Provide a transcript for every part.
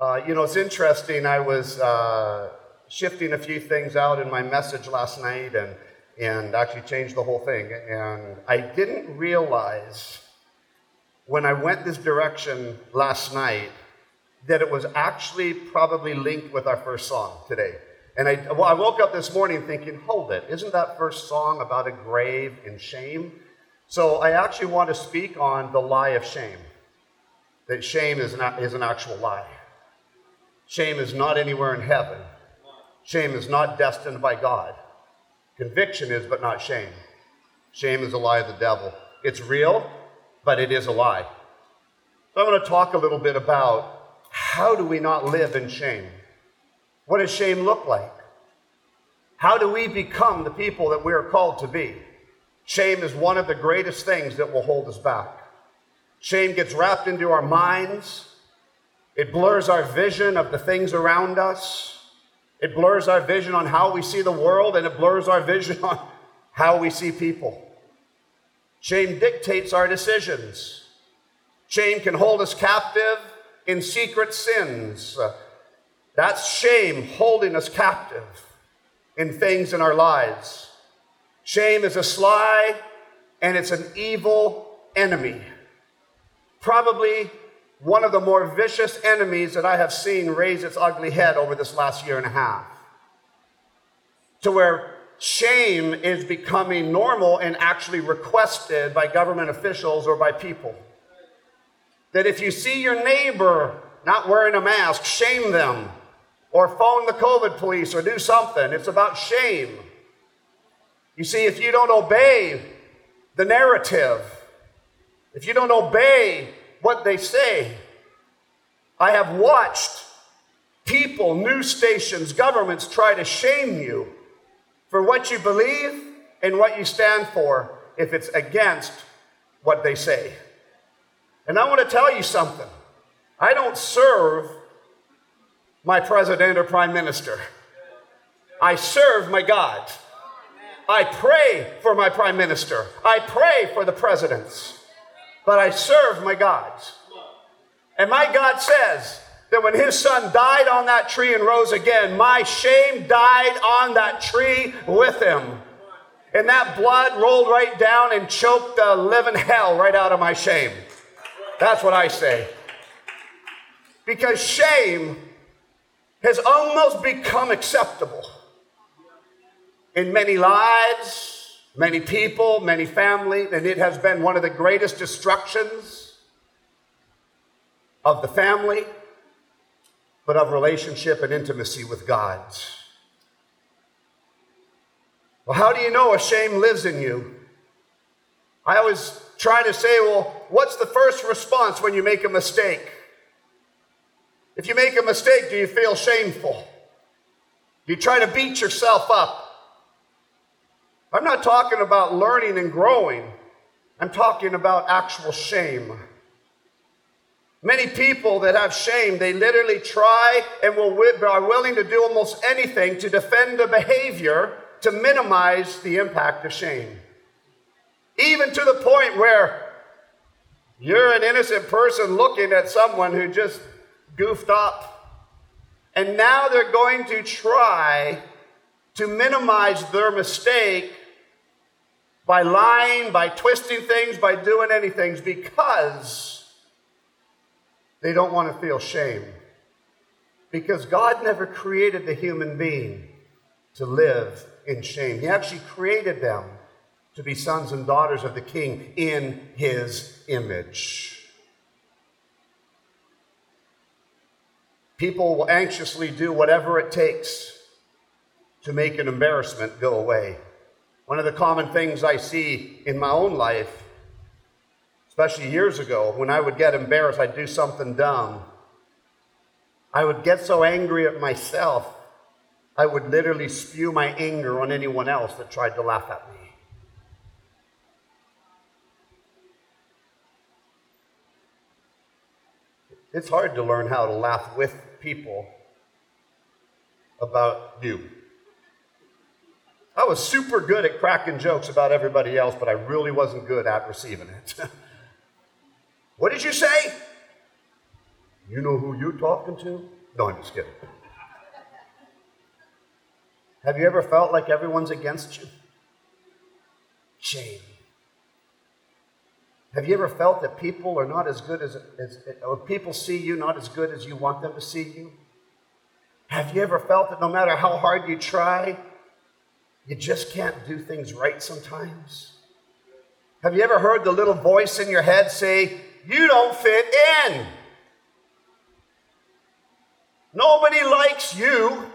Uh, you know, it's interesting. I was uh, shifting a few things out in my message last night and, and actually changed the whole thing. And I didn't realize when I went this direction last night that it was actually probably linked with our first song today. And I, well, I woke up this morning thinking, hold it, isn't that first song about a grave and shame? So I actually want to speak on the lie of shame. That shame is an, is an actual lie. Shame is not anywhere in heaven. Shame is not destined by God. Conviction is, but not shame. Shame is a lie of the devil. It's real, but it is a lie. So I'm going to talk a little bit about how do we not live in shame? What does shame look like? How do we become the people that we are called to be? Shame is one of the greatest things that will hold us back. Shame gets wrapped into our minds. It blurs our vision of the things around us. It blurs our vision on how we see the world, and it blurs our vision on how we see people. Shame dictates our decisions. Shame can hold us captive in secret sins. That's shame holding us captive in things in our lives. Shame is a sly and it's an evil enemy. Probably one of the more vicious enemies that I have seen raise its ugly head over this last year and a half. To where shame is becoming normal and actually requested by government officials or by people. That if you see your neighbor not wearing a mask, shame them or phone the COVID police or do something. It's about shame. You see, if you don't obey the narrative, if you don't obey what they say, I have watched people, news stations, governments try to shame you for what you believe and what you stand for if it's against what they say. And I want to tell you something. I don't serve my president or prime minister. I serve my God. I pray for my prime minister. I pray for the presidents. But I serve my gods. And my God says that when his son died on that tree and rose again, my shame died on that tree with him. And that blood rolled right down and choked the living hell right out of my shame. That's what I say. Because shame has almost become acceptable in many lives, many people, many families, and it has been one of the greatest destructions of the family, but of relationship and intimacy with God. Well, how do you know a shame lives in you? I always try to say, well, what's the first response when you make a mistake? If you make a mistake, do you feel shameful? Do you try to beat yourself up? I'm not talking about learning and growing. I'm talking about actual shame. Many people that have shame, they literally try and will, are willing to do almost anything to defend the behavior to minimize the impact of shame. Even to the point where you're an innocent person looking at someone who just goofed up. And now they're going to try to minimize their mistake by lying, by twisting things, by doing anything because they don't want to feel shame. Because God never created the human being to live in shame. He actually created them to be sons and daughters of the King in His image. People will anxiously do whatever it takes to make an embarrassment go away. One of the common things I see in my own life, especially years ago, when I would get embarrassed, I'd do something dumb. I would get so angry at myself, I would literally spew my anger on anyone else that tried to laugh at me. It's hard to learn how to laugh with people about you. I was super good at cracking jokes about everybody else, but I really wasn't good at receiving it. what did you say? You know who you're talking to? No, I'm just kidding. Have you ever felt like everyone's against you? Shame. Have you ever felt that people are not as good as, as, or people see you not as good as you want them to see you? Have you ever felt that no matter how hard you try, you just can't do things right sometimes? Have you ever heard the little voice in your head say, You don't fit in? Nobody likes you.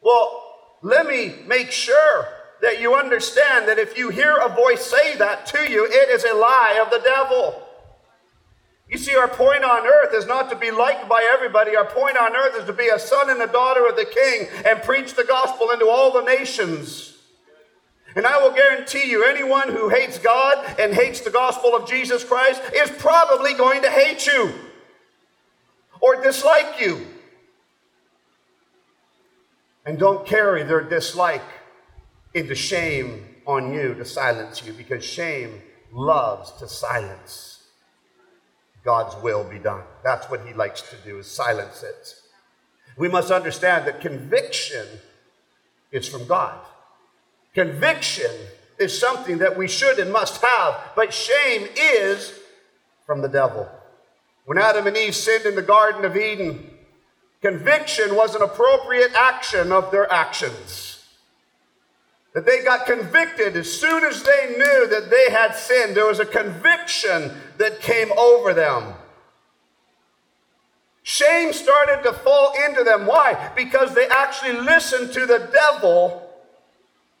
Well, let me make sure that you understand that if you hear a voice say that to you, it is a lie of the devil. You see, our point on earth is not to be liked by everybody. Our point on earth is to be a son and a daughter of the king and preach the gospel into all the nations. And I will guarantee you, anyone who hates God and hates the gospel of Jesus Christ is probably going to hate you or dislike you. And don't carry their dislike into shame on you to silence you because shame loves to silence. God's will be done. That's what he likes to do is silence it. We must understand that conviction is from God. Conviction is something that we should and must have, but shame is from the devil. When Adam and Eve sinned in the Garden of Eden, conviction was an appropriate action of their actions that they got convicted as soon as they knew that they had sinned. There was a conviction that came over them. Shame started to fall into them. Why? Because they actually listened to the devil,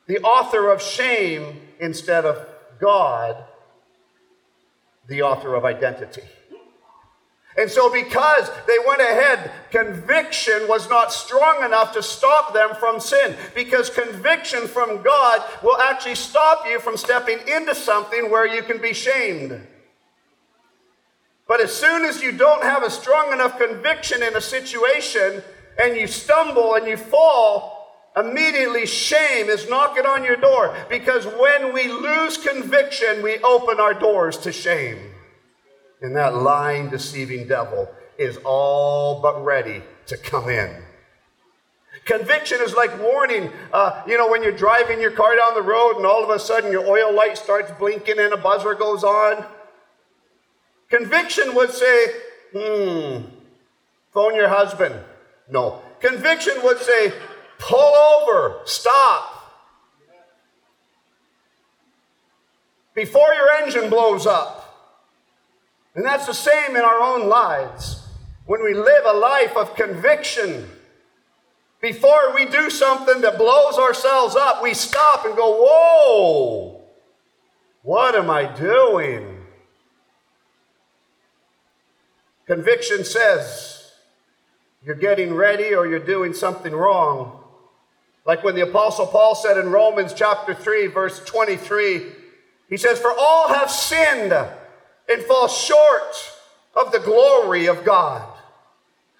the author of shame, instead of God, the author of identity. And so, because they went ahead, conviction was not strong enough to stop them from sin. Because conviction from God will actually stop you from stepping into something where you can be shamed. But as soon as you don't have a strong enough conviction in a situation and you stumble and you fall, immediately shame is knocking on your door. Because when we lose conviction, we open our doors to shame. And that lying, deceiving devil is all but ready to come in. Conviction is like warning. Uh, you know, when you're driving your car down the road and all of a sudden your oil light starts blinking and a buzzer goes on. Conviction would say, hmm, phone your husband. No. Conviction would say, pull over, stop. Before your engine blows up. And that's the same in our own lives. When we live a life of conviction, before we do something that blows ourselves up, we stop and go, Whoa, what am I doing? Conviction says you're getting ready or you're doing something wrong. Like when the Apostle Paul said in Romans chapter 3, verse 23, he says, For all have sinned and fall short of the glory of God.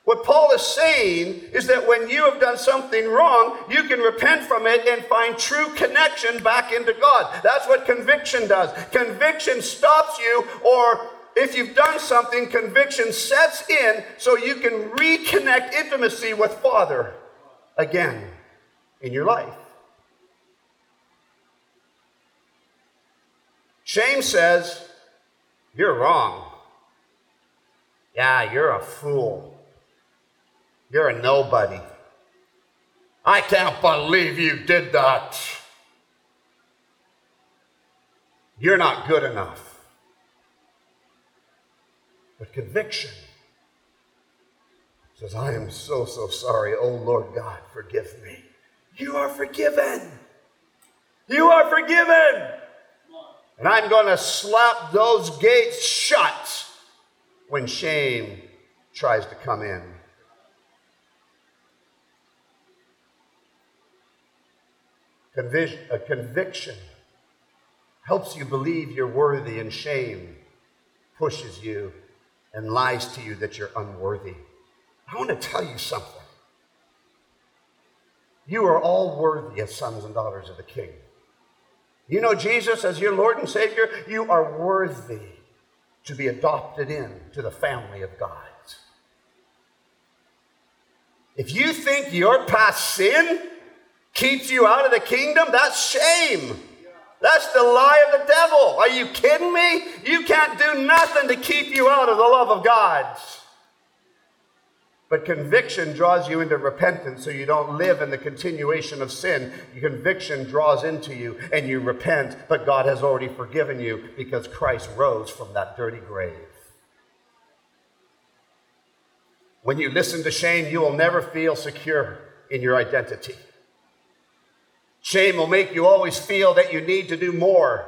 What Paul is saying is that when you have done something wrong, you can repent from it and find true connection back into God. That's what conviction does. Conviction stops you, or if you've done something, conviction sets in so you can reconnect intimacy with Father again in your life. Shame says, you're wrong. Yeah, you're a fool. You're a nobody. I can't believe you did that. You're not good enough. But conviction says, I am so, so sorry. Oh, Lord God, forgive me. You are forgiven. You are forgiven. And I'm going to slap those gates shut when shame tries to come in. a conviction helps you believe you're worthy, and shame pushes you and lies to you that you're unworthy. I want to tell you something. You are all worthy as sons and daughters of the King. You know Jesus as your Lord and Savior, you are worthy to be adopted into the family of God. If you think your past sin keeps you out of the kingdom, that's shame. That's the lie of the devil. Are you kidding me? You can't do nothing to keep you out of the love of God. But conviction draws you into repentance so you don't live in the continuation of sin. Conviction draws into you and you repent, but God has already forgiven you because Christ rose from that dirty grave. When you listen to shame, you will never feel secure in your identity. Shame will make you always feel that you need to do more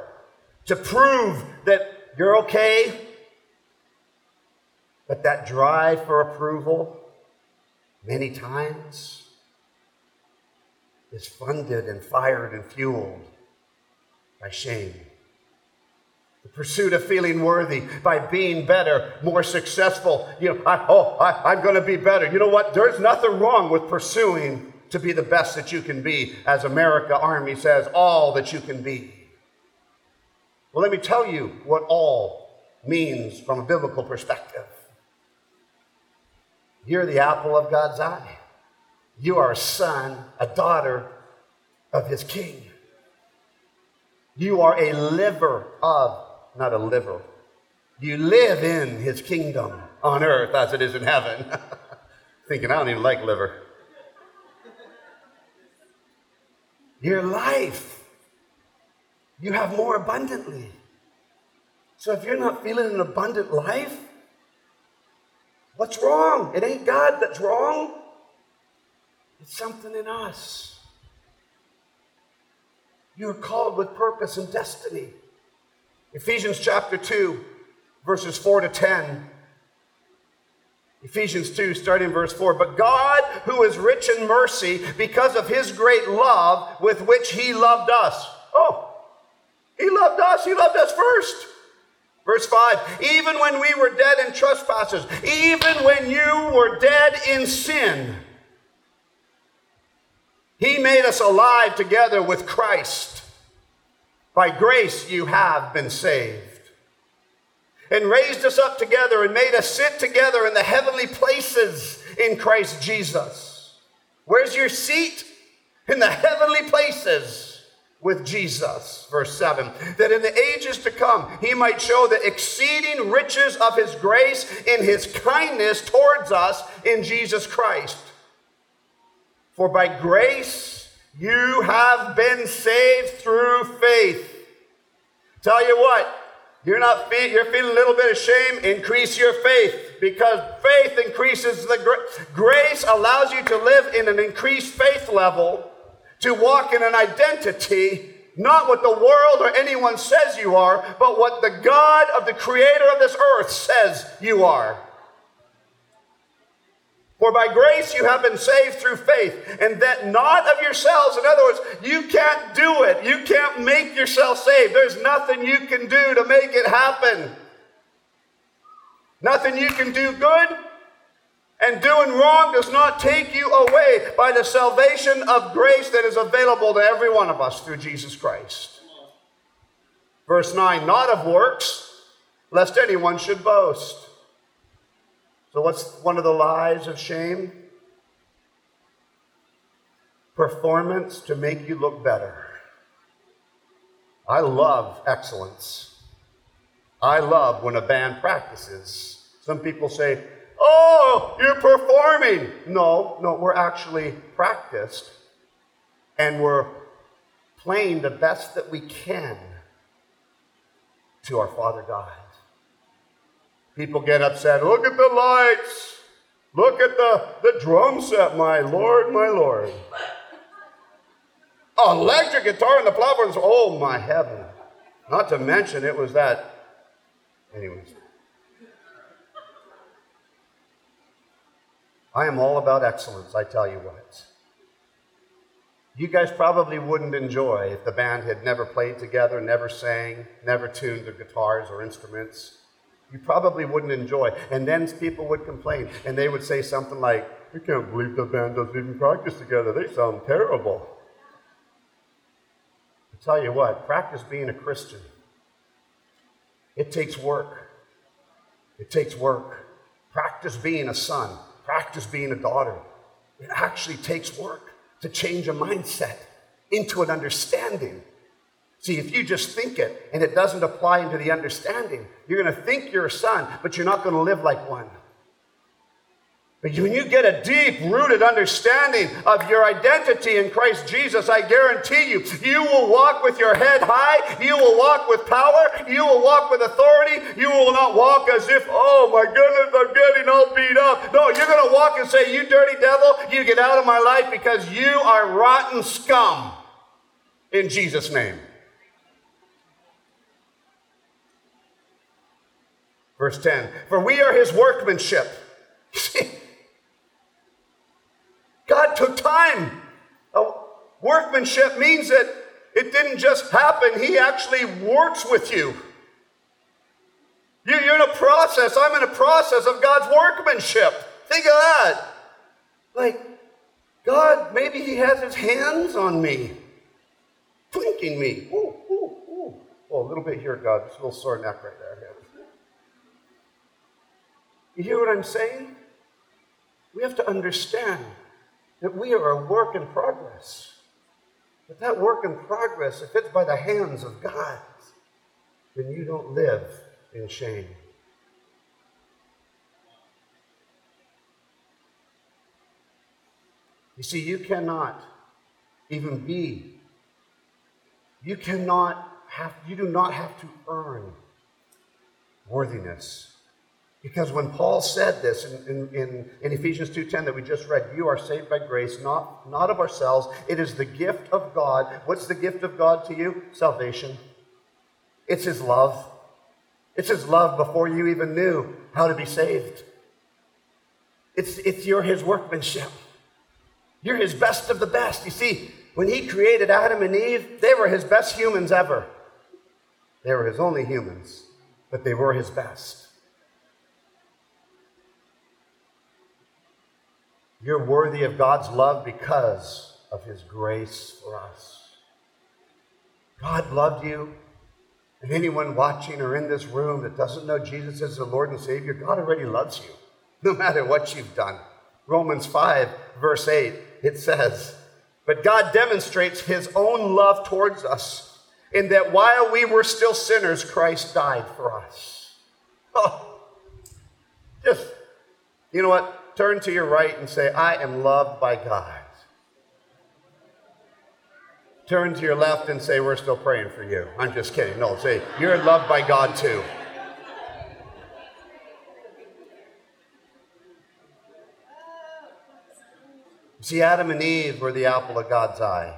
to prove that you're okay. But that drive for approval, many times, is funded and fired and fueled by shame. The pursuit of feeling worthy by being better, more successful. You know, I, oh, I, I'm going to be better. You know what? There's nothing wrong with pursuing to be the best that you can be, as America Army says, all that you can be. Well, let me tell you what all means from a biblical perspective. You're the apple of God's eye. You are a son, a daughter of his king. You are a liver of, not a liver. You live in his kingdom on earth as it is in heaven. Thinking I don't even like liver. your life. You have more abundantly. So if you're not feeling an abundant life, what's wrong? It ain't God that's wrong, it's something in us. You're called with purpose and destiny. Ephesians chapter 2, verses 4 to 10 Ephesians 2, starting verse 4. But God, who is rich in mercy, because of his great love with which he loved us. Oh, he loved us. He loved us first. Verse 5 Even when we were dead in trespasses, even when you were dead in sin, he made us alive together with Christ. By grace you have been saved and raised us up together and made us sit together in the heavenly places in Christ Jesus. Where's your seat? In the heavenly places with Jesus. Verse 7 that in the ages to come he might show the exceeding riches of his grace in his kindness towards us in Jesus Christ. For by grace you have been saved through faith. Tell you what, you're not fe- you're feeling a little bit of shame, increase your faith because faith increases the gra- grace allows you to live in an increased faith level, to walk in an identity not what the world or anyone says you are, but what the God of the creator of this earth says you are. For by grace you have been saved through faith, and that not of yourselves. In other words, you can't do it. You can't make yourself saved. There's nothing you can do to make it happen. Nothing you can do good, and doing wrong does not take you away by the salvation of grace that is available to every one of us through Jesus Christ. Verse 9, not of works, lest anyone should boast. So, what's one of the lies of shame? Performance to make you look better. I love excellence. I love when a band practices. Some people say, Oh, you're performing. No, no, we're actually practiced and we're playing the best that we can to our Father God. People get upset. Look at the lights. Look at the, the drum set, my Lord, my Lord. Electric guitar and the platforms. Oh, my heaven. Not to mention, it was that. Anyways. I am all about excellence, I tell you what. You guys probably wouldn't enjoy if the band had never played together, never sang, never tuned their guitars or instruments you probably wouldn't enjoy. And then people would complain, and they would say something like, I can't believe the band doesn't even practice together. They sound terrible. I tell you what, practice being a Christian. It takes work. It takes work. Practice being a son. Practice being a daughter. It actually takes work to change a mindset into an understanding. See, if you just think it and it doesn't apply into the understanding, you're going to think you're a son, but you're not going to live like one. But when you get a deep rooted understanding of your identity in Christ Jesus, I guarantee you, you will walk with your head high. You will walk with power. You will walk with authority. You will not walk as if, oh my goodness, I'm getting all beat up. No, you're going to walk and say, you dirty devil, you get out of my life because you are rotten scum in Jesus' name. Verse 10 For we are his workmanship. God took time. workmanship means that it didn't just happen, He actually works with you. You're in a process. I'm in a process of God's workmanship. Think of that. Like, God, maybe He has His hands on me, twinking me. Ooh, ooh, ooh. Oh, a little bit here, God. Just a little sore neck right there. You hear what I'm saying? We have to understand that we are a work in progress. But that work in progress, if it's by the hands of God, then you don't live in shame. You see, you cannot even be, you cannot have, you do not have to earn worthiness because when Paul said this in, in, in, Ephesians 2.10 that we just read, you are saved by grace, not, not of ourselves. It is the gift of God. What's the gift of God to you? Salvation. It's his love. It's his love before you even knew how to be saved. It's, it's your his workmanship. You're his best of the best. You see, when he created Adam and Eve, they were his best humans ever. They were his only humans, but they were his best. You're worthy of God's love because of his grace for us. God loved you. And anyone watching or in this room that doesn't know Jesus as the Lord and Savior, God already loves you, no matter what you've done. Romans 5, verse 8, it says, But God demonstrates his own love towards us in that while we were still sinners, Christ died for us. Oh, just, you know what? Turn to your right and say, I am loved by God. Turn to your left and say, We're still praying for you. I'm just kidding. No, say, You're loved by God too. See, Adam and Eve were the apple of God's eye.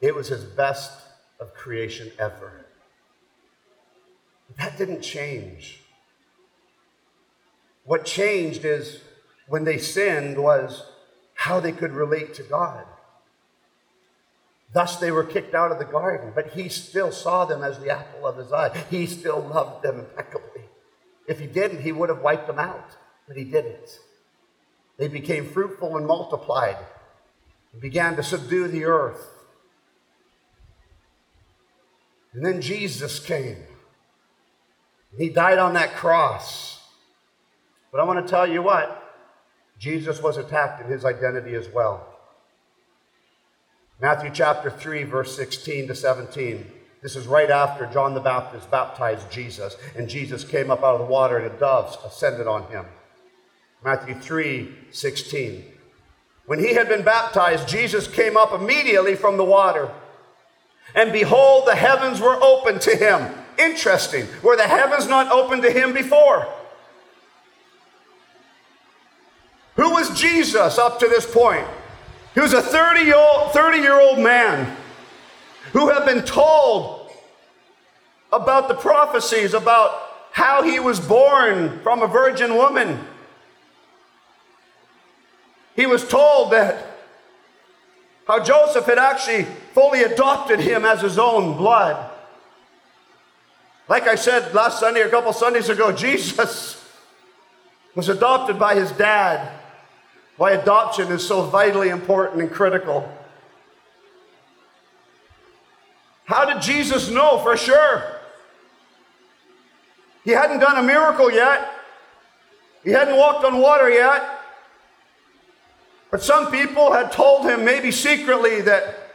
It was his best of creation ever. That didn't change. What changed is when they sinned was how they could relate to God. Thus, they were kicked out of the garden, but he still saw them as the apple of his eye. He still loved them impeccably. If he didn't, he would have wiped them out, but he didn't. They became fruitful and multiplied and began to subdue the earth. And then Jesus came. He died on that cross. But I want to tell you what Jesus was attacked in his identity as well. Matthew chapter 3, verse 16 to 17. This is right after John the Baptist baptized Jesus, and Jesus came up out of the water, and a dove ascended on him. Matthew 3, 16. When he had been baptized, Jesus came up immediately from the water. And behold, the heavens were opened to him. Interesting. Were the heavens not open to him before? Who was Jesus up to this point? He was a 30 year old, 30 year old man who had been told about the prophecies about how he was born from a virgin woman. He was told that how Joseph had actually fully adopted him as his own blood. Like I said last Sunday, a couple Sundays ago, Jesus was adopted by his dad why adoption is so vitally important and critical. How did Jesus know for sure? He hadn't done a miracle yet. He hadn't walked on water yet. But some people had told him, maybe secretly, that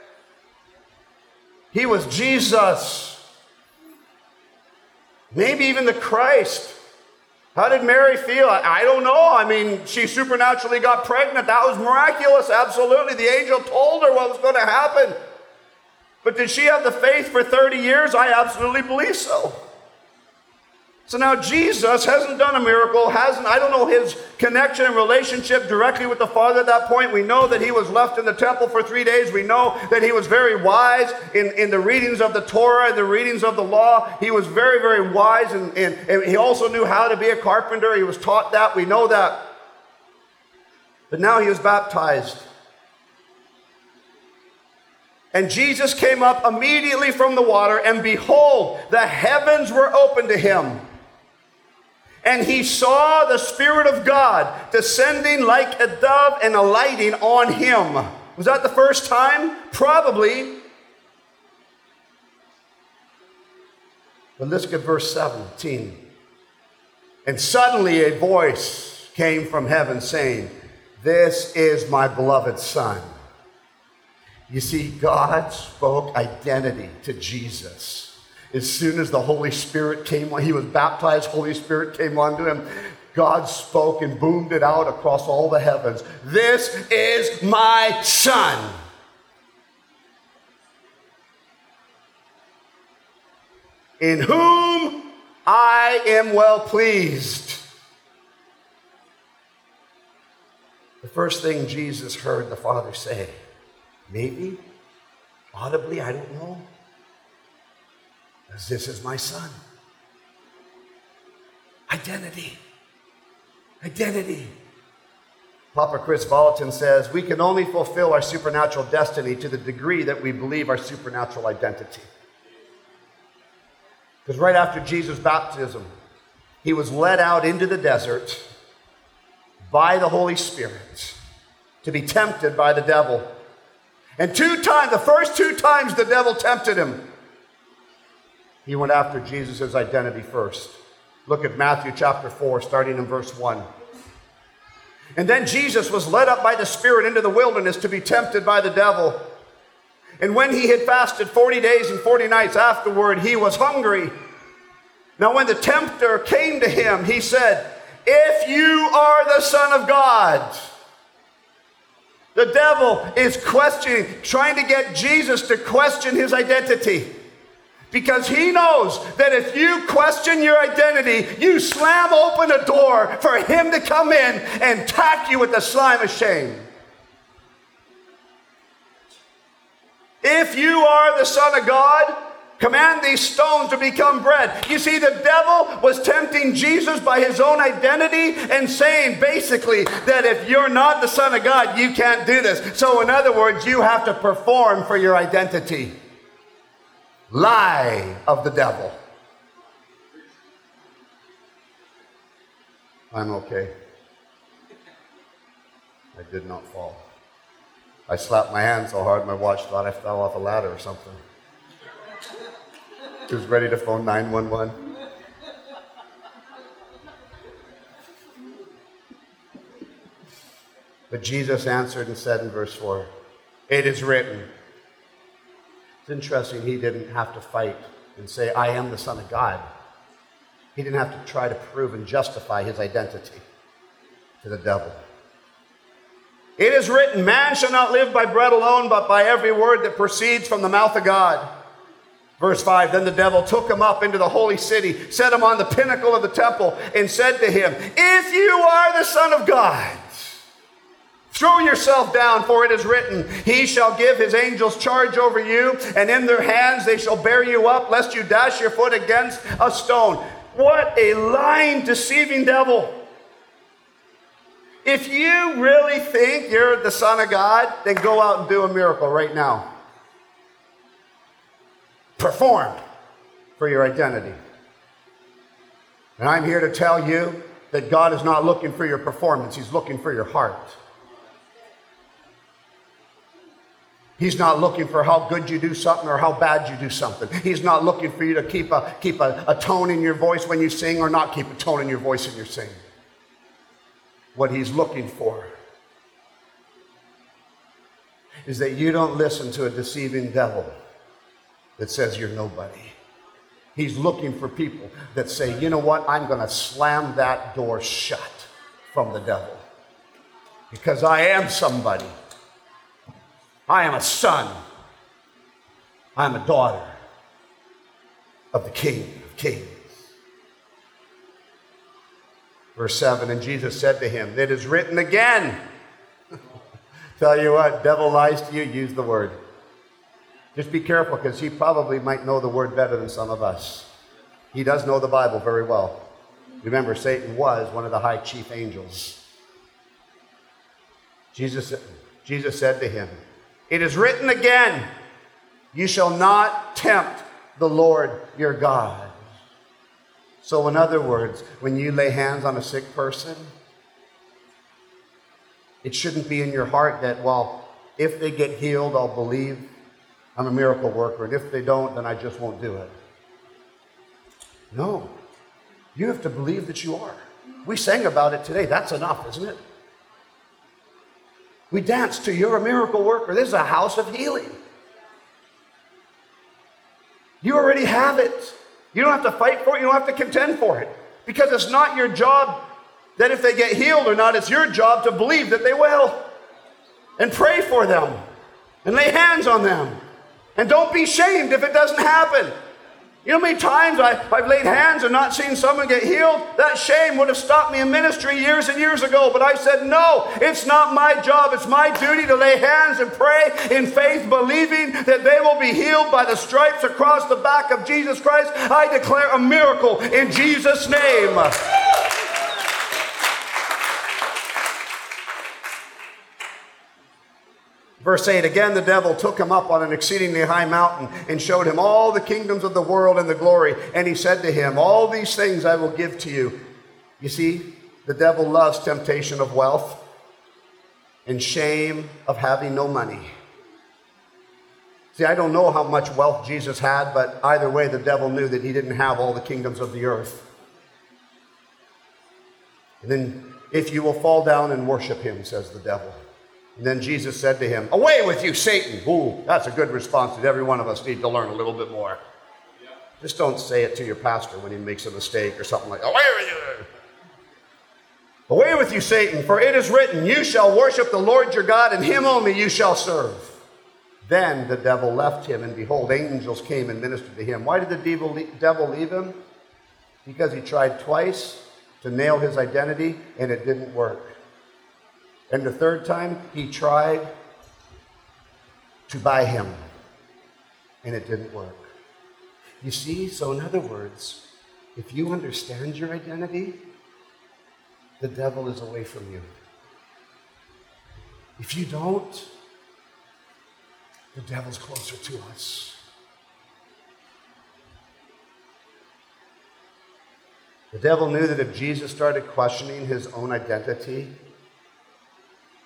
he was Jesus. Maybe even the Christ. How did Mary feel? I, don't know. I mean, she supernaturally got pregnant. That was miraculous. Absolutely. The angel told her what was going to happen. But did she have the faith for 30 years? I absolutely believe so. So now Jesus hasn't done a miracle, hasn't, I don't know his connection and relationship directly with the Father at that point. We know that he was left in the temple for three days. We know that he was very wise in, in the readings of the Torah and the readings of the law. He was very, very wise and, and, and he also knew how to be a carpenter. He was taught that. We know that. But now he was baptized. And Jesus came up immediately from the water, and behold, the heavens were opened to him and he saw the Spirit of God descending like a dove and alighting on him. Was that the first time? Probably. But let's get verse 17. And suddenly a voice came from heaven saying, This is my beloved Son. You see, God spoke identity to Jesus as soon as the Holy Spirit came on, he was baptized, Holy Spirit came onto him. God spoke and boomed it out across all the heavens. This is my son. In whom I am well pleased. The first thing Jesus heard the Father say, maybe audibly, I don't know as this is my son. Identity. Identity. Papa Kris Vallotton says we can only fulfill our supernatural destiny to the degree that we believe our supernatural identity. Because right after Jesus' baptism, he was led out into the desert by the Holy Spirit to be tempted by the devil. And two times, the first two times the devil tempted him, he went after Jesus' identity first. Look at Matthew chapter 4, starting in verse 1. And then Jesus was led up by the Spirit into the wilderness to be tempted by the devil. And when he had fasted 40 days and 40 nights afterward, he was hungry. Now, when the tempter came to him, he said, If you are the Son of God, the devil is questioning, trying to get Jesus to question his identity. Because he knows that if you question your identity, you slam open a door for him to come in and tack you with the slime of shame. If you are the Son of God, command these stones to become bread. You see, the devil was tempting Jesus by his own identity and saying basically that if you're not the Son of God, you can't do this. So, in other words, you have to perform for your identity lie of the devil. I'm okay. I did not fall. I slapped my hand so hard my watch thought I fell off a ladder or something. He was ready to phone 911. But Jesus answered and said in verse 4 It is written, it's interesting, he didn't have to fight and say, I am the Son of God. He didn't have to try to prove and justify his identity to the devil. It is written, Man shall not live by bread alone, but by every word that proceeds from the mouth of God. Verse 5 Then the devil took him up into the holy city, set him on the pinnacle of the temple, and said to him, If you are the Son of God, Throw yourself down, for it is written, He shall give His angels charge over you, and in their hands they shall bear you up, lest you dash your foot against a stone. What a lying, deceiving devil. If you really think you're the Son of God, then go out and do a miracle right now. Perform for your identity. And I'm here to tell you that God is not looking for your performance, He's looking for your heart. He's not looking for how good you do something or how bad you do something. He's not looking for you to keep a, keep a, a tone in your voice when you sing or not keep a tone in your voice when you're singing. What he's looking for is that you don't listen to a deceiving devil that says you're nobody. He's looking for people that say, you know what, I'm going to slam that door shut from the devil because I am somebody. I am a son. I'm a daughter of the King of Kings. Verse 7 And Jesus said to him, It is written again. Tell you what, devil lies to you, use the word. Just be careful because he probably might know the word better than some of us. He does know the Bible very well. Remember, Satan was one of the high chief angels. Jesus, Jesus said to him, It is written again, you shall not tempt the Lord your God. So, in other words, when you lay hands on a sick person, it shouldn't be in your heart that, well, if they get healed, I'll believe I'm a miracle worker, and if they don't, then I just won't do it. No. You have to believe that you are. We sang about it today. That's enough, isn't it? We dance to You're a Miracle Worker. This is a house of healing. You already have it. You don't have to fight for it, you don't have to contend for it. Because it's not your job that if they get healed or not, it's your job to believe that they will. And pray for them. And lay hands on them. And don't be shamed if it doesn't happen. You know how many times I, have laid hands and not seen someone get healed? That shame would have stopped me in ministry years and years ago. But I said, no, it's not my job. It's my duty to lay hands and pray in faith, believing that they will be healed by the stripes across the back of Jesus Christ. I declare a miracle in Jesus' name. Verse 8 Again, the devil took him up on an exceedingly high mountain and showed him all the kingdoms of the world and the glory. And he said to him, All these things I will give to you. You see, the devil loves temptation of wealth and shame of having no money. See, I don't know how much wealth Jesus had, but either way, the devil knew that he didn't have all the kingdoms of the earth. And then, if you will fall down and worship him, says the devil. And then Jesus said to him, Away with you, Satan. Ooh, that's a good response that every one of us need to learn a little bit more. Yeah. Just don't say it to your pastor when he makes a mistake or something like, Away with you. Away with you, Satan, for it is written, You shall worship the Lord your God, and him only you shall serve. Then the devil left him, and behold, angels came and ministered to him. Why did the devil leave him? Because he tried twice to nail his identity, and it didn't work. And the third time, he tried to buy him, and it didn't work. You see, so in other words, if you understand your identity, the devil is away from you. If you don't, the devil's closer to us. The devil knew that if Jesus started questioning his own identity,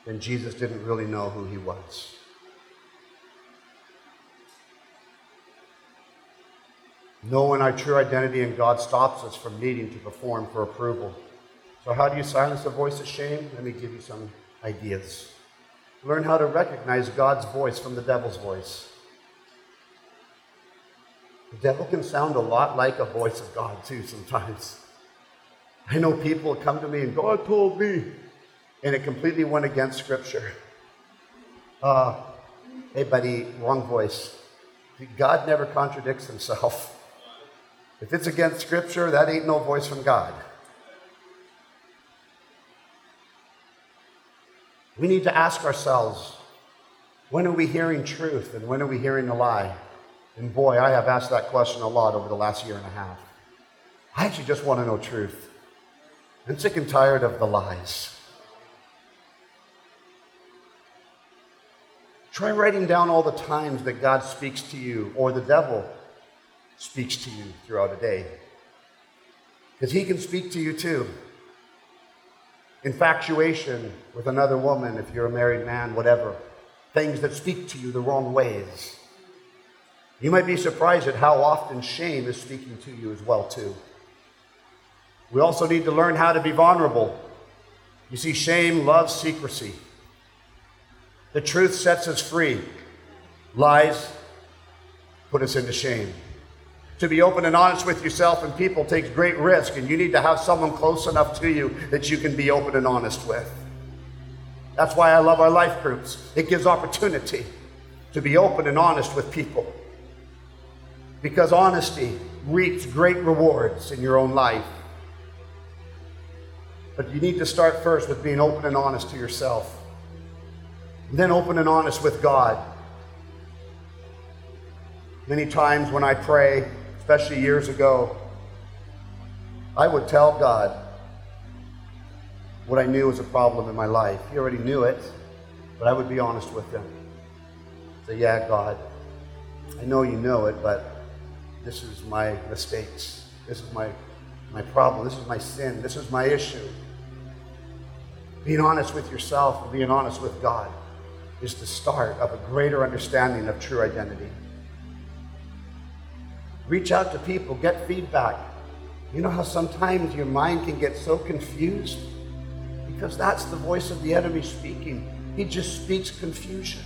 then Jesus didn't really know who he was. Knowing our true identity in God stops us from needing to perform for approval. So, how do you silence the voice of shame? Let me give you some ideas. Learn how to recognize God's voice from the devil's voice. The devil can sound a lot like a voice of God, too, sometimes. I know people come to me and God told me and it completely went against Scripture. Uh, hey, buddy, wrong voice. God never contradicts himself. If it's against Scripture, that ain't no voice from God. We need to ask ourselves when are we hearing truth and when are we hearing a lie? And boy, I have asked that question a lot over the last year and a half. I actually just want to know truth. I'm sick and tired of the lies. Try writing down all the times that God speaks to you or the devil speaks to you throughout a day. Because he can speak to you too. Infatuation with another woman, if you're a married man, whatever. Things that speak to you the wrong ways. You might be surprised at how often shame is speaking to you as well too. We also need to learn how to be vulnerable. You see, shame loves secrecy. The truth sets us free. Lies put us into shame. To be open and honest with yourself and people takes great risk, and you need to have someone close enough to you that you can be open and honest with. That's why I love our life groups. It gives opportunity to be open and honest with people. Because honesty reaps great rewards in your own life. But you need to start first with being open and honest to yourself, then open and honest with God. Many times when I pray, especially years ago, I would tell God what I knew was a problem in my life. He already knew it, but I would be honest with him. Say, yeah, God, I know you know it, but this is my mistakes. This is my, my problem. This is my sin. This is my issue. Being honest with yourself and being honest with God is the start of a greater understanding of true identity. Reach out to people, get feedback. You know how sometimes your mind can get so confused? Because that's the voice of the enemy speaking. He just speaks confusion.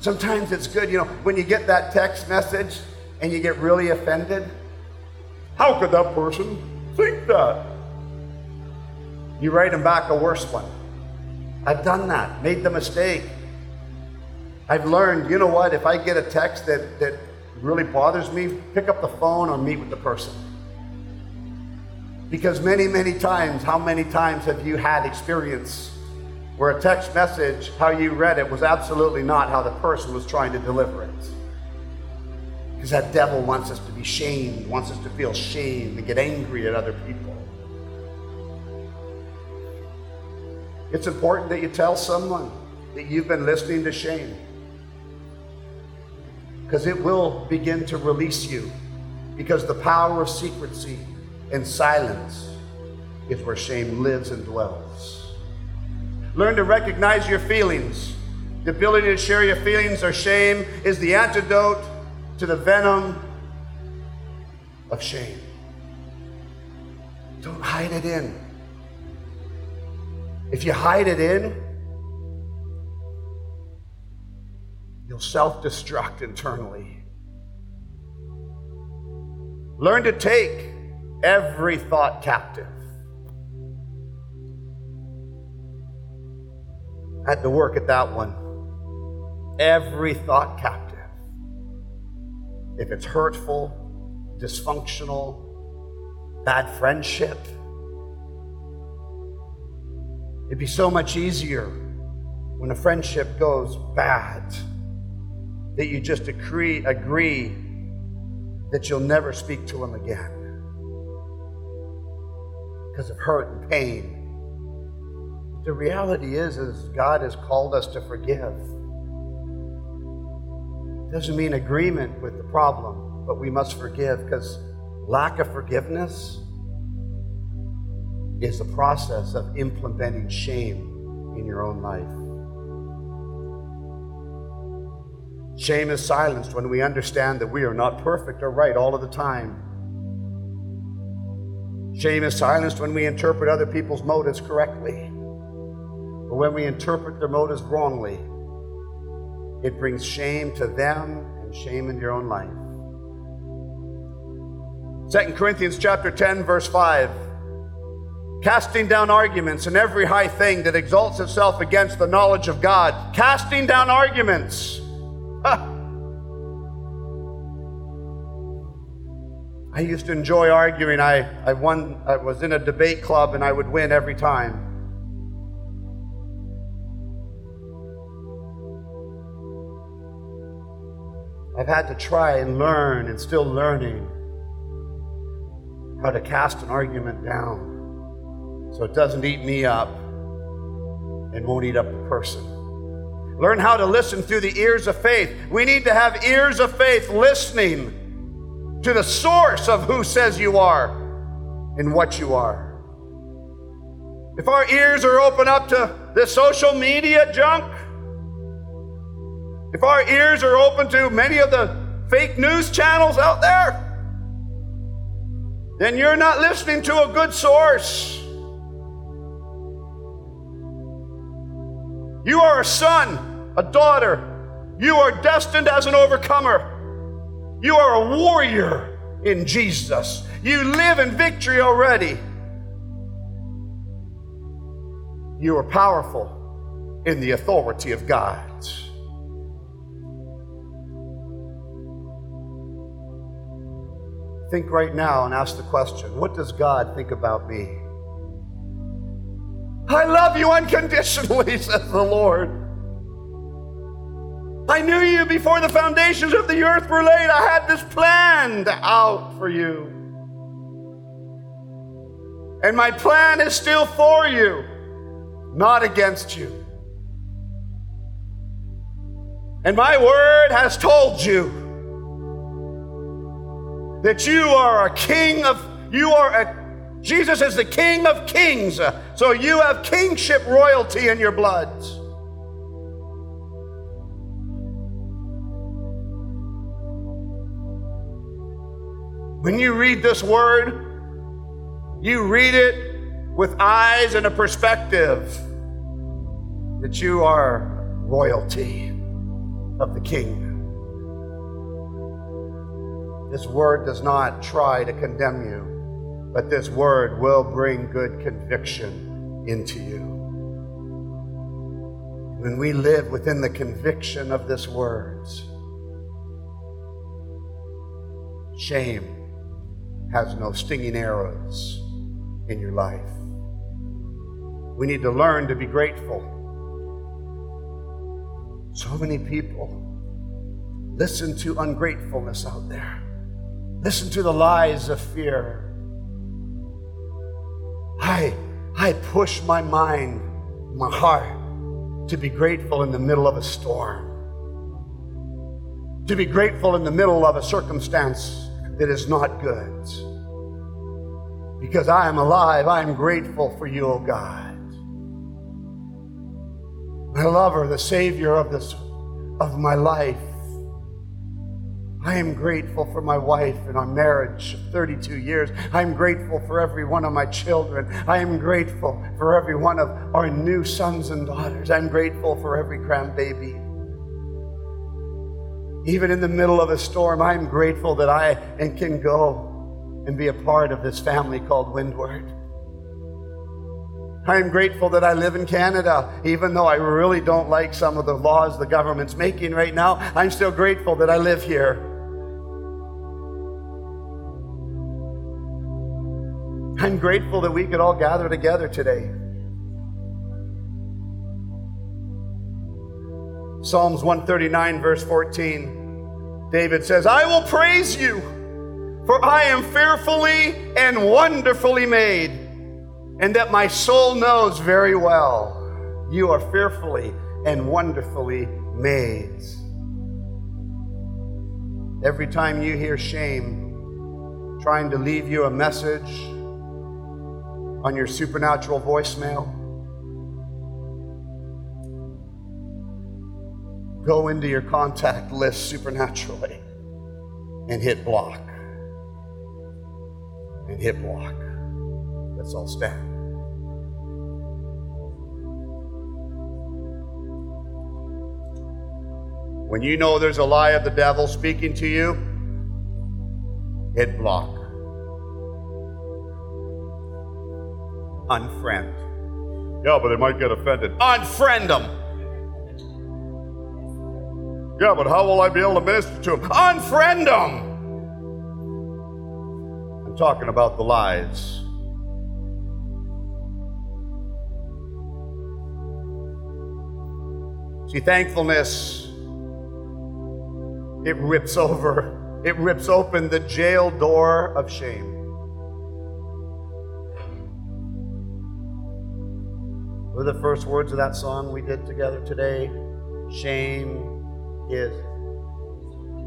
Sometimes it's good, you know, when you get that text message and you get really offended. How could that person think that? You write them back a worse one. I've done that, made the mistake. I've learned, you know what, if I get a text that, that really bothers me, pick up the phone or meet with the person. Because many, many times, how many times have you had experience where a text message, how you read it, was absolutely not how the person was trying to deliver it? Because that devil wants us to be shamed, wants us to feel shame and get angry at other people. It's important that you tell someone that you've been listening to shame because it will begin to release you. Because the power of secrecy and silence is where shame lives and dwells. Learn to recognize your feelings. The ability to share your feelings or shame is the antidote to the venom of shame. Don't hide it in. If you hide it in, you'll self destruct internally. Learn to take every thought captive. Had to work at that one. Every thought captive. If it's hurtful, dysfunctional, bad friendship, It'd be so much easier when a friendship goes bad that you just agree, agree that you'll never speak to him again because of hurt and pain. The reality is, is God has called us to forgive. Doesn't mean agreement with the problem, but we must forgive because lack of forgiveness is the process of implementing shame in your own life. Shame is silenced when we understand that we are not perfect or right all of the time. Shame is silenced when we interpret other people's motives correctly. But when we interpret their motives wrongly, it brings shame to them and shame in your own life. 2 Corinthians chapter 10 verse 5 casting down arguments and every high thing that exalts itself against the knowledge of God, casting down arguments. I used to enjoy arguing. I, I won I was in a debate club and I would win every time. I've had to try and learn and still learning how to cast an argument down so it doesn't eat me up and won't eat up the person. Learn how to listen through the ears of faith. We need to have ears of faith listening to the source of who says you are and what you are. If our ears are open up to the social media junk, if our ears are open to many of the fake news channels out there, then you're not listening to a good source. You are a son, a daughter. You are destined as an overcomer. You are a warrior in Jesus. You live in victory already. You are powerful in the authority of God. Think right now and ask the question what does God think about me? I love you unconditionally, says the Lord. I knew you before the foundations of the earth were laid. I had this planned out for you. And my plan is still for you, not against you. And my word has told you that you are a king of, you are a, Jesus is the king of kings. So you have kingship royalty in your blood. When you read this word, you read it with eyes and a perspective that you are royalty of the king. This word does not try to condemn you, but this word will bring good conviction into you. When we live within the conviction of this word, shame has no stinging arrows in your life. We need to learn to be grateful. So many people listen to ungratefulness out there. Listen to the lies of fear. I, I push my mind, my heart, to be grateful in the middle of a storm, to be grateful in the middle of a circumstance that is not good. Because I am alive, I am grateful for you, O oh God. My lover, the Savior of this of my life. I am grateful for my wife and our marriage of 32 years. I'm grateful for every one of my children. I am grateful for every one of our new sons and daughters. I'm grateful for every grandbaby. Even in the middle of a storm, I'm grateful that I can go and be a part of this family called Windward. I am grateful that I live in Canada, even though I really don't like some of the laws the government's making right now. I'm still grateful that I live here. I'm grateful that we could all gather together today. Psalms 139, verse 14, David says, I will praise you, for I am fearfully and wonderfully made, and that my soul knows very well. You are fearfully and wonderfully made. Every time you hear shame trying to leave you a message, on your supernatural voicemail. Go into your contact list supernaturally and hit block. And hit block. Let's all stand. When you know there's a lie of the devil speaking to you, hit block. Unfriend. Yeah, but they might get offended. Unfriend them. Yeah, but how will I be able to minister to them? Unfriend them. I'm talking about the lies. See, thankfulness, it rips over, it rips open the jail door of shame. Are the first words of that song we did together today? Shame is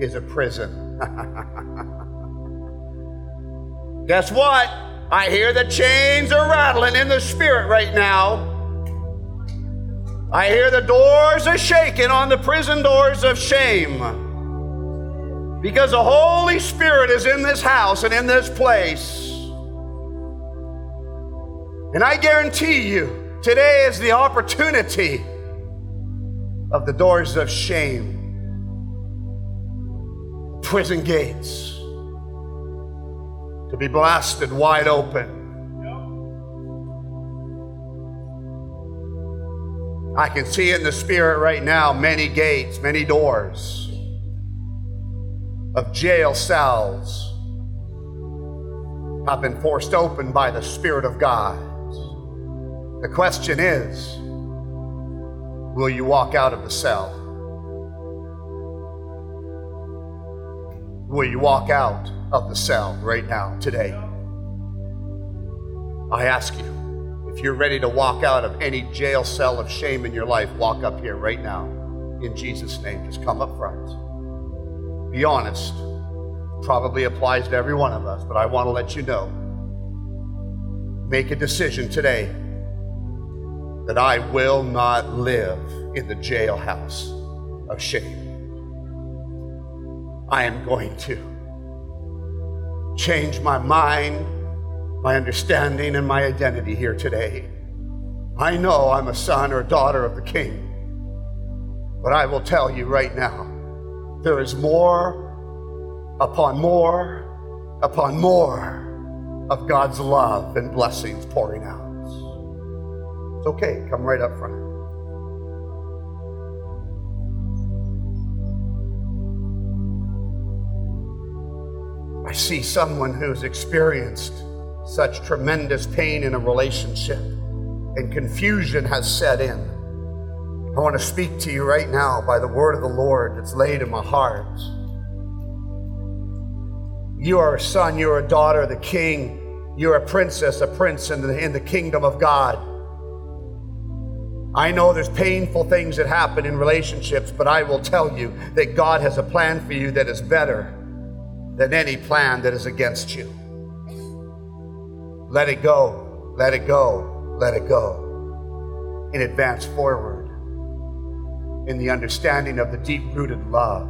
is a prison. Guess what? I hear the chains are rattling in the spirit right now. I hear the doors are shaking on the prison doors of shame. Because the Holy Spirit is in this house and in this place. And I guarantee you, Today is the opportunity of the doors of shame, prison gates, to be blasted wide open. I can see in the spirit right now many gates, many doors of jail cells have been forced open by the Spirit of God. The question is will you walk out of the cell? Will you walk out of the cell right now, today? I ask you, if you're ready to walk out of any jail cell of shame in your life, walk up here right now. In Jesus' name, just come up front. Be honest probably applies to every one of us, but I want to let you know make a decision today that I will not live in the jailhouse of shame. I am going to change my mind, my understanding, and my identity here today. I know I'm a son or daughter of the King, but I will tell you right now there is more upon more upon more of God's love and blessings pouring out. It's okay, come right up front. I see someone who's experienced such tremendous pain in a relationship and confusion has set in. I want to speak to you right now by the word of the Lord that's laid in my heart. You are a son, you're a daughter the king, you're a princess, a prince in the, in the kingdom of God. I know there's painful things that happen in relationships, but I will tell you that God has a plan for you that is better than any plan that is against you. Let it go, let it go, let it go. And advance forward in the understanding of the deep rooted love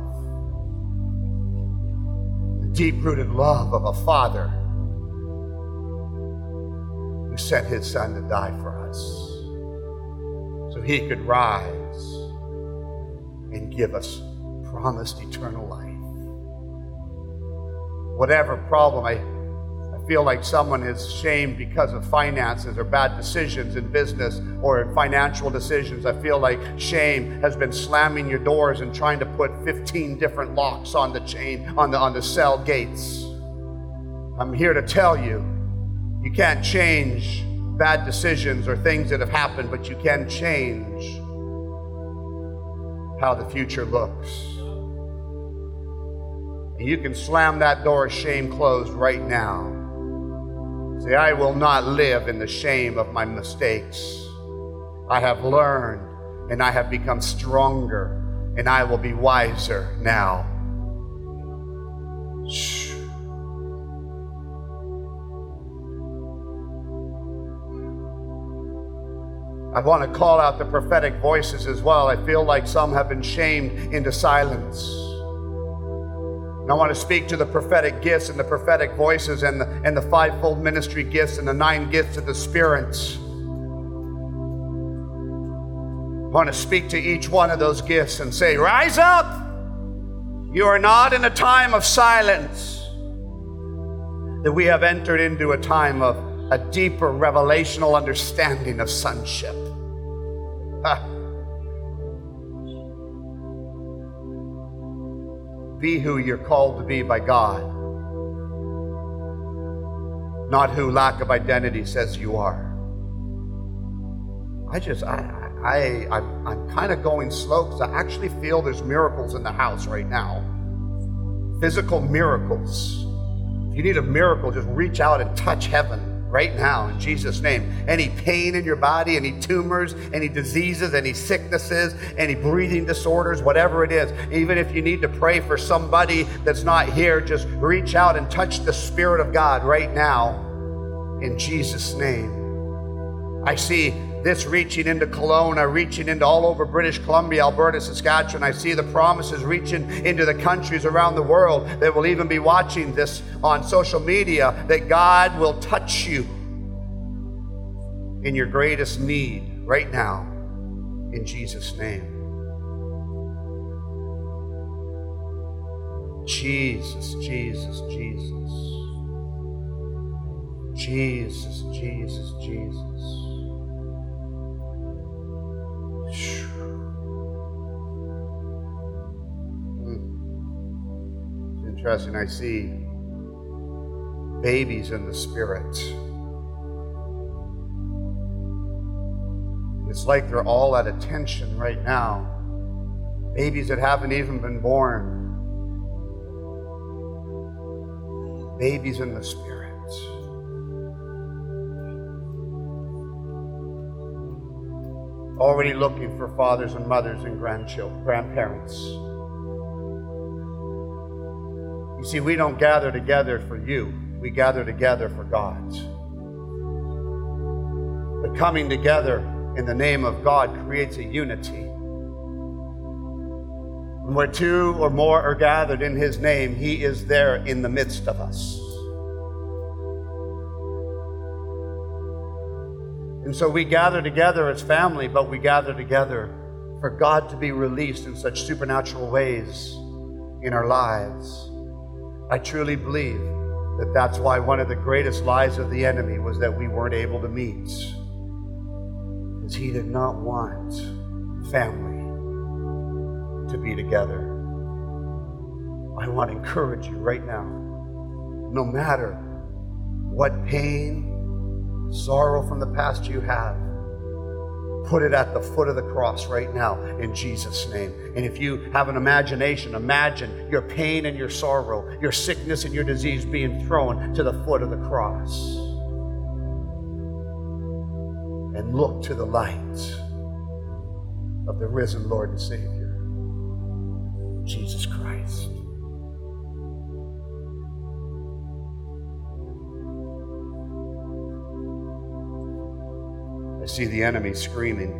the deep rooted love of a father who sent his son to die for us he could rise and give us promised eternal life. Whatever problem I feel like someone is shamed because of finances or bad decisions in business or in financial decisions. I feel like shame has been slamming your doors and trying to put 15 different locks on the chain, on the, on the cell gates. I'm here to tell you, you can't change bad decisions or things that have happened, but you can change how the future looks. And you can slam that door of shame closed right now. Say, I will not live in the shame of my mistakes. I have learned and I have become stronger and I will be wiser now. I want to call out the prophetic voices as well. I feel like some have been shamed into silence. And I want to speak to the prophetic gifts and the prophetic voices and the, and the fivefold ministry gifts and the nine gifts of the spirits. I want to speak to each one of those gifts and say, Rise up! You are not in a time of silence. That we have entered into a time of a deeper revelational understanding of sonship. Be who you're called to be by God, not who lack of identity says you are. I just, I, I, I'm, I'm kind of going slow because I actually feel there's miracles in the house right now. Physical miracles. If you need a miracle, just reach out and touch heaven right now in Jesus' name. Any pain in your body, any tumors, any diseases, any sicknesses, any breathing disorders, whatever it is, even if you need to pray for somebody that's not here, just reach out and touch the Spirit of God right now in Jesus' name. I see this reaching into Kelowna, reaching into all over British Columbia, Alberta, Saskatchewan. I see the promises reaching into the countries around the world that will even be watching this on social media that God will touch you in your greatest need right now in Jesus' name. Jesus, Jesus, Jesus. Jesus, Jesus, Jesus. It's interesting. I see babies in the spirit. It's like they're all at attention right now. Babies that haven't even been born. Babies in the spirit. Already looking for fathers and mothers and grandchildren, grandparents. See, we don't gather together for you, we gather together for God. But coming together in the name of God creates a unity. And where two or more are gathered in His name, He is there in the midst of us. And so we gather together as family, but we gather together for God to be released in such supernatural ways in our lives. I truly believe that that's why one of the greatest lies of the enemy was that we weren't able to meet. Because he did not want family to be together. I want to encourage you right now no matter what pain, sorrow from the past you have, put it at the foot of the cross right now in Jesus' name. And if you have an imagination, imagine your pain and your sorrow, your sickness and your disease being thrown to the foot of the cross. And look to the light of the risen Lord and Savior, Jesus Christ. See the enemy screaming,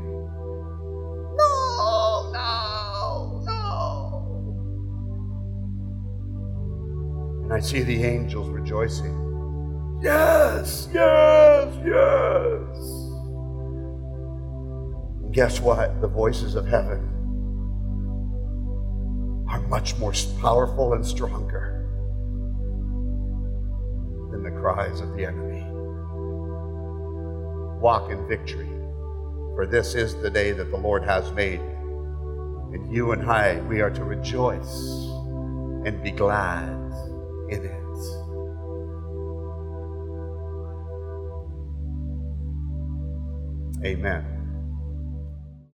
No, no, no. And I see the angels rejoicing, Yes, yes, yes. And guess what? The voices of heaven are much more powerful and stronger than the cries of the enemy walk in victory. For this is the day that the Lord has made. And you and I, we are to rejoice and be glad in it. Amen.